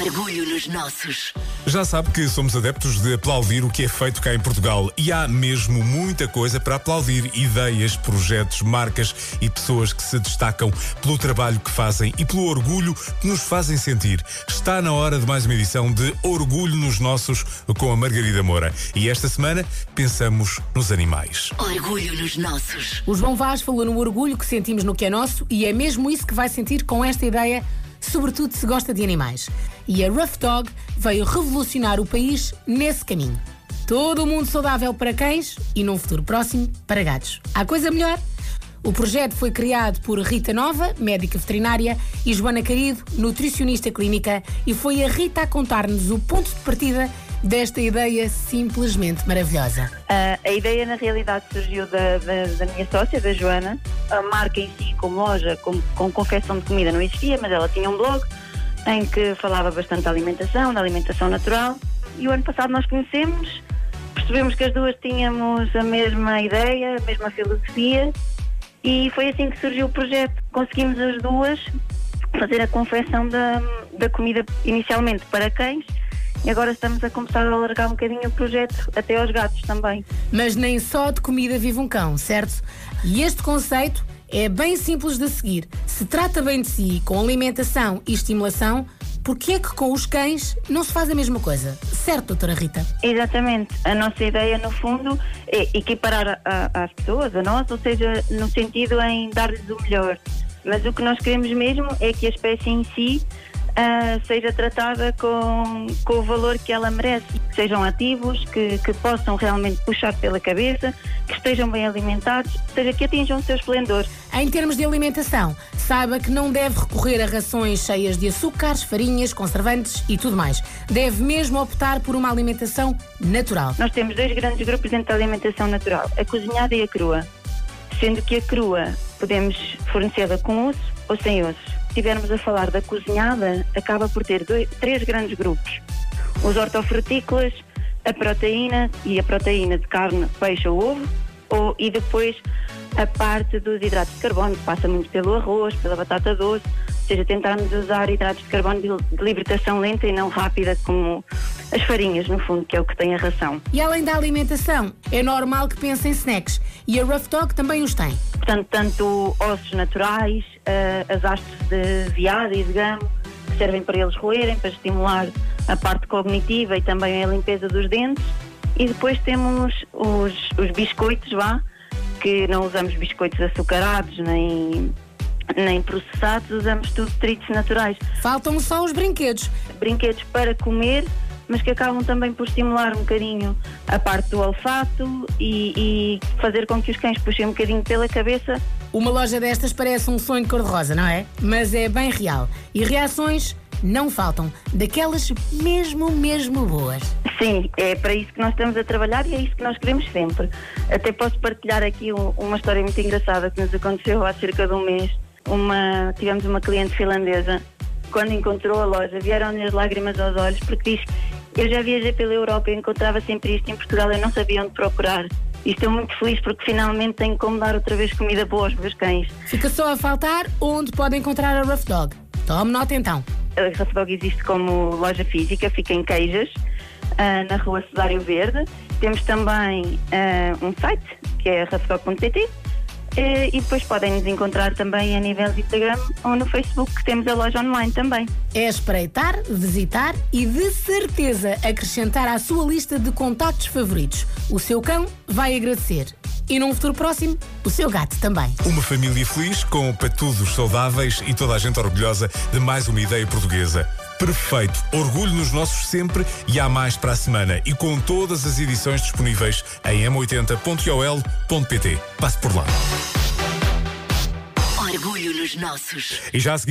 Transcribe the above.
Orgulho nos nossos. Já sabe que somos adeptos de aplaudir o que é feito cá em Portugal e há mesmo muita coisa para aplaudir: ideias, projetos, marcas e pessoas que se destacam pelo trabalho que fazem e pelo orgulho que nos fazem sentir. Está na hora de mais uma edição de Orgulho nos Nossos com a Margarida Moura. E esta semana pensamos nos animais. Orgulho nos nossos. O João Vaz falou no orgulho que sentimos no que é nosso e é mesmo isso que vai sentir com esta ideia, sobretudo se gosta de animais. E a Rough Dog veio revolucionar o país nesse caminho. Todo o mundo saudável para cães e, num futuro próximo, para gatos. Há coisa melhor? O projeto foi criado por Rita Nova, médica veterinária, e Joana Querido, nutricionista clínica, e foi a Rita a contar-nos o ponto de partida desta ideia simplesmente maravilhosa. Ah, a ideia, na realidade, surgiu da, da, da minha sócia, da Joana. A marca em si, como loja, com, com confecção de comida, não existia, mas ela tinha um blog em que falava bastante da alimentação, da alimentação natural. E o ano passado nós conhecemos, percebemos que as duas tínhamos a mesma ideia, a mesma filosofia, e foi assim que surgiu o projeto. Conseguimos as duas fazer a confecção da, da comida inicialmente para cães e agora estamos a começar a alargar um bocadinho o projeto até aos gatos também. Mas nem só de comida vive um cão, certo? E este conceito é bem simples de seguir. Se trata bem de si, com alimentação e estimulação, por que é que com os cães não se faz a mesma coisa? Certo, doutora Rita? Exatamente. A nossa ideia, no fundo, é equiparar a- a- as pessoas, a nós, ou seja, no sentido em dar-lhes o melhor. Mas o que nós queremos mesmo é que a espécie em si ah, seja tratada com, com o valor que ela merece. Que sejam ativos, que, que possam realmente puxar pela cabeça, que estejam bem alimentados, seja, que atinjam o seu esplendor. Em termos de alimentação, saiba que não deve recorrer a rações cheias de açúcares, farinhas, conservantes e tudo mais. Deve mesmo optar por uma alimentação natural. Nós temos dois grandes grupos dentro da alimentação natural, a cozinhada e a crua. Sendo que a crua podemos fornecê-la com osso ou sem osso. Estivermos a falar da cozinhada, acaba por ter dois, três grandes grupos. Os hortofrutícolas, a proteína e a proteína de carne, peixe ou ovo, ou, e depois a parte dos hidratos de carbono, que passa muito pelo arroz, pela batata doce, ou seja, tentarmos usar hidratos de carbono de libertação lenta e não rápida, como as farinhas, no fundo, que é o que tem a ração. E além da alimentação, é normal que pense em snacks. E a Rough Dog também os tem. Portanto, tanto ossos naturais, eh, as hastes de veado e de gamo, que servem para eles roerem, para estimular a parte cognitiva e também a limpeza dos dentes. E depois temos os, os biscoitos, vá, que não usamos biscoitos açucarados nem, nem processados, usamos tudo treats naturais. Faltam só os brinquedos. Brinquedos para comer, mas que acabam também por estimular um bocadinho a parte do olfato e, e fazer com que os cães puxem um bocadinho pela cabeça Uma loja destas parece um sonho de cor-de-rosa, não é? Mas é bem real. E reações não faltam. Daquelas mesmo, mesmo boas. Sim, é para isso que nós estamos a trabalhar e é isso que nós queremos sempre. Até posso partilhar aqui um- uma história muito engraçada que nos aconteceu há cerca de um mês. Uma, tivemos uma cliente finlandesa, quando encontrou a loja, vieram-lhe as lágrimas aos olhos porque diz eu já viajei pela Europa e encontrava sempre isto em Portugal, eu não sabia onde procurar. E estou muito feliz porque finalmente tenho como dar outra vez comida boa aos meus cães. Fica só a faltar onde pode encontrar a Rough Dog. Tome nota então. A Rafa Dog existe como loja física, fica em Queijas, ah, na rua Cesário Verde. Temos também ah, um site, que é rafdog.pt. eh, E depois podem nos encontrar também a nível de Instagram ou no Facebook, que temos a loja online também. É espreitar, visitar e de certeza acrescentar à sua lista de contactos favoritos. O seu cão vai agradecer. E num futuro próximo, o seu gato também. Uma família feliz com patudos saudáveis e toda a gente orgulhosa de mais uma ideia portuguesa. Perfeito. Orgulho nos nossos sempre e há mais para a semana. E com todas as edições disponíveis em m80.ol.pt. Passe por lá. Orgulho nos nossos. E já a seguir